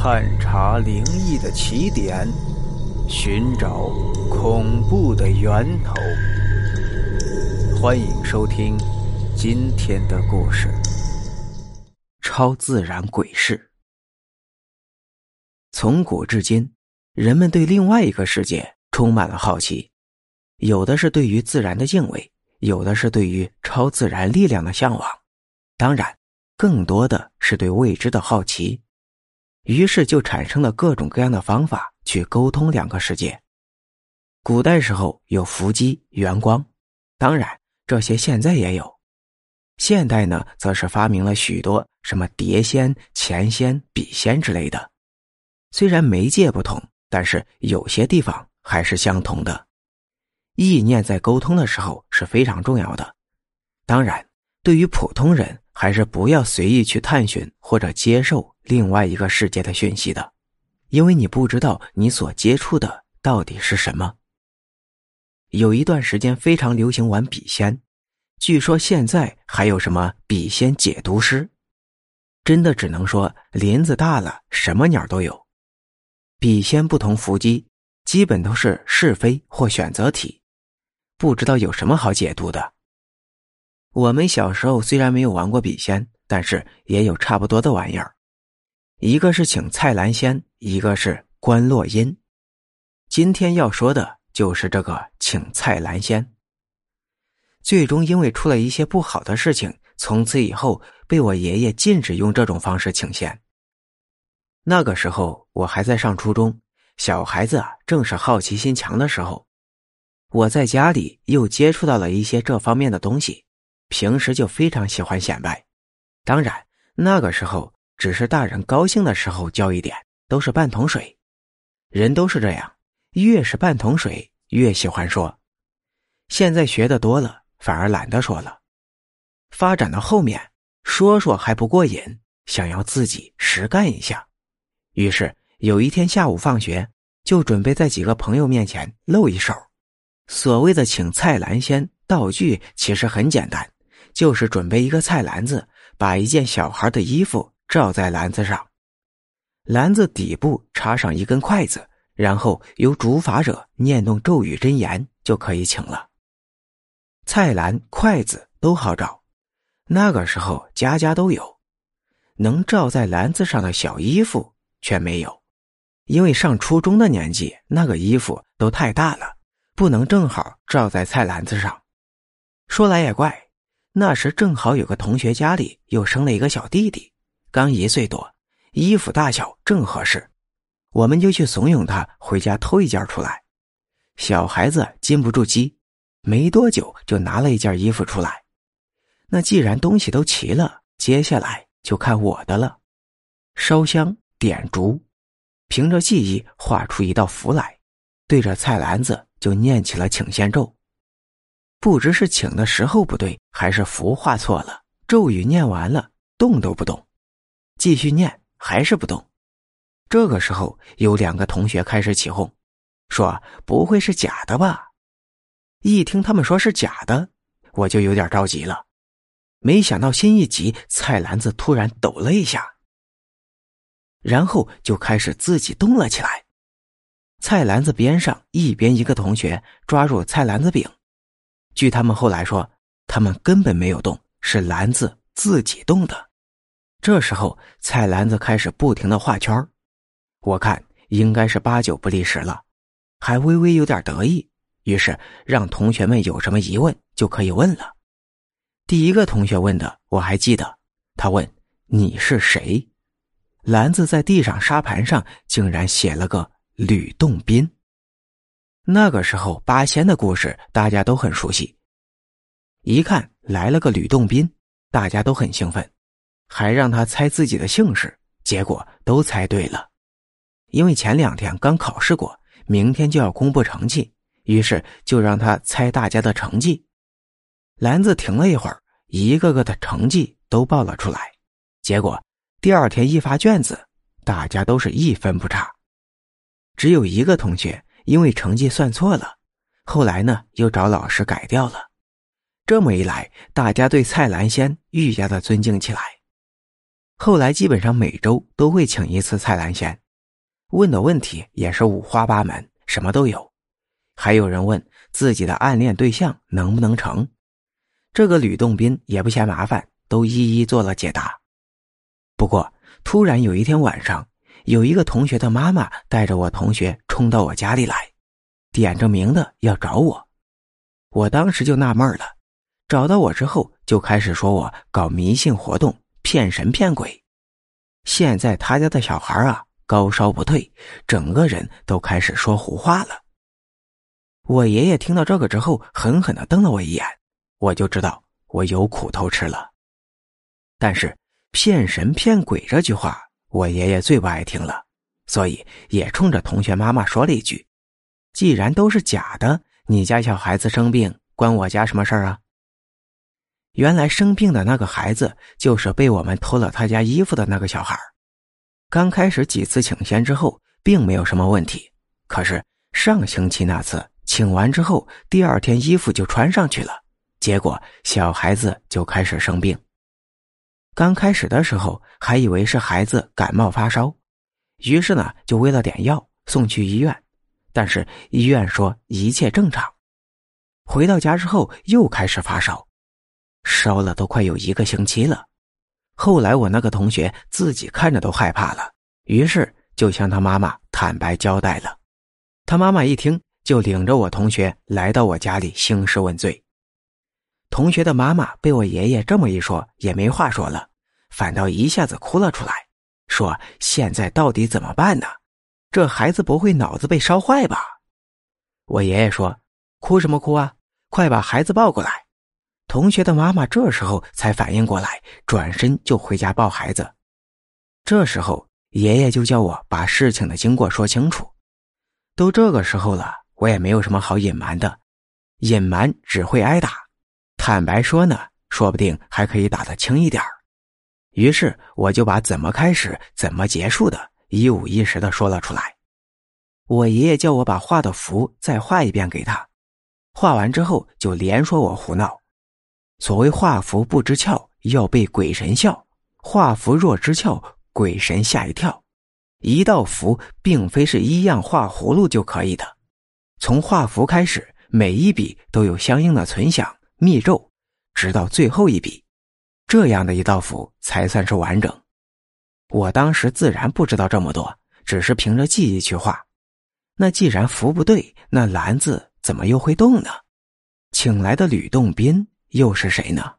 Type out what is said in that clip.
探查灵异的起点，寻找恐怖的源头。欢迎收听今天的故事：超自然鬼事。从古至今，人们对另外一个世界充满了好奇，有的是对于自然的敬畏，有的是对于超自然力量的向往，当然，更多的是对未知的好奇。于是就产生了各种各样的方法去沟通两个世界。古代时候有伏击、元光，当然这些现在也有。现代呢，则是发明了许多什么碟仙、钱仙、笔仙之类的。虽然媒介不同，但是有些地方还是相同的。意念在沟通的时候是非常重要的。当然，对于普通人，还是不要随意去探寻或者接受。另外一个世界的讯息的，因为你不知道你所接触的到底是什么。有一段时间非常流行玩笔仙，据说现在还有什么笔仙解读师，真的只能说林子大了，什么鸟都有。笔仙不同伏击，基本都是是非或选择题，不知道有什么好解读的。我们小时候虽然没有玩过笔仙，但是也有差不多的玩意儿。一个是请蔡澜仙，一个是关洛音。今天要说的就是这个请蔡澜仙。最终因为出了一些不好的事情，从此以后被我爷爷禁止用这种方式请仙。那个时候我还在上初中，小孩子啊正是好奇心强的时候。我在家里又接触到了一些这方面的东西，平时就非常喜欢显摆。当然那个时候。只是大人高兴的时候教一点，都是半桶水。人都是这样，越是半桶水越喜欢说。现在学的多了，反而懒得说了。发展到后面，说说还不过瘾，想要自己实干一下。于是有一天下午放学，就准备在几个朋友面前露一手。所谓的请菜篮仙道具其实很简单，就是准备一个菜篮子，把一件小孩的衣服。罩在篮子上，篮子底部插上一根筷子，然后由主法者念动咒语真言，就可以请了。菜篮、筷子都好找，那个时候家家都有。能罩在篮子上的小衣服却没有，因为上初中的年纪，那个衣服都太大了，不能正好罩在菜篮子上。说来也怪，那时正好有个同学家里又生了一个小弟弟。刚一岁多，衣服大小正合适，我们就去怂恿他回家偷一件出来。小孩子禁不住激，没多久就拿了一件衣服出来。那既然东西都齐了，接下来就看我的了。烧香点烛，凭着记忆画出一道符来，对着菜篮子就念起了请仙咒。不知是请的时候不对，还是符画错了，咒语念完了，动都不动。继续念，还是不动。这个时候，有两个同学开始起哄，说：“不会是假的吧？”一听他们说是假的，我就有点着急了。没想到心一急，菜篮子突然抖了一下，然后就开始自己动了起来。菜篮子边上一边一个同学抓住菜篮子柄，据他们后来说，他们根本没有动，是篮子自己动的。这时候，菜篮子开始不停的画圈我看应该是八九不离十了，还微微有点得意。于是让同学们有什么疑问就可以问了。第一个同学问的我还记得，他问你是谁？篮子在地上沙盘上竟然写了个吕洞宾。那个时候八仙的故事大家都很熟悉，一看来了个吕洞宾，大家都很兴奋。还让他猜自己的姓氏，结果都猜对了。因为前两天刚考试过，明天就要公布成绩，于是就让他猜大家的成绩。篮子停了一会儿，一个个的成绩都报了出来。结果第二天一发卷子，大家都是一分不差，只有一个同学因为成绩算错了，后来呢又找老师改掉了。这么一来，大家对蔡兰仙愈加的尊敬起来。后来基本上每周都会请一次蔡澜贤，问的问题也是五花八门，什么都有。还有人问自己的暗恋对象能不能成，这个吕洞宾也不嫌麻烦，都一一做了解答。不过突然有一天晚上，有一个同学的妈妈带着我同学冲到我家里来，点着名的要找我。我当时就纳闷了，找到我之后就开始说我搞迷信活动，骗神骗鬼。现在他家的小孩啊高烧不退，整个人都开始说胡话了。我爷爷听到这个之后，狠狠的瞪了我一眼，我就知道我有苦头吃了。但是骗神骗鬼这句话，我爷爷最不爱听了，所以也冲着同学妈妈说了一句：“既然都是假的，你家小孩子生病，关我家什么事儿啊？”原来生病的那个孩子，就是被我们偷了他家衣服的那个小孩。刚开始几次请仙之后，并没有什么问题，可是上星期那次。请完之后，第二天衣服就穿上去了，结果小孩子就开始生病。刚开始的时候还以为是孩子感冒发烧，于是呢就喂了点药送去医院，但是医院说一切正常。回到家之后又开始发烧，烧了都快有一个星期了。后来我那个同学自己看着都害怕了，于是就向他妈妈坦白交代了。他妈妈一听。就领着我同学来到我家里兴师问罪。同学的妈妈被我爷爷这么一说，也没话说了，反倒一下子哭了出来，说：“现在到底怎么办呢？这孩子不会脑子被烧坏吧？”我爷爷说：“哭什么哭啊？快把孩子抱过来！”同学的妈妈这时候才反应过来，转身就回家抱孩子。这时候，爷爷就叫我把事情的经过说清楚。都这个时候了。我也没有什么好隐瞒的，隐瞒只会挨打，坦白说呢，说不定还可以打得轻一点于是我就把怎么开始、怎么结束的一五一十的说了出来。我爷爷叫我把画的符再画一遍给他，画完之后就连说我胡闹。所谓画符不知窍，要被鬼神笑；画符若知窍，鬼神吓一跳。一道符并非是一样画葫芦就可以的。从画符开始，每一笔都有相应的存想密咒，直到最后一笔，这样的一道符才算是完整。我当时自然不知道这么多，只是凭着记忆去画。那既然符不对，那篮子怎么又会动呢？请来的吕洞宾又是谁呢？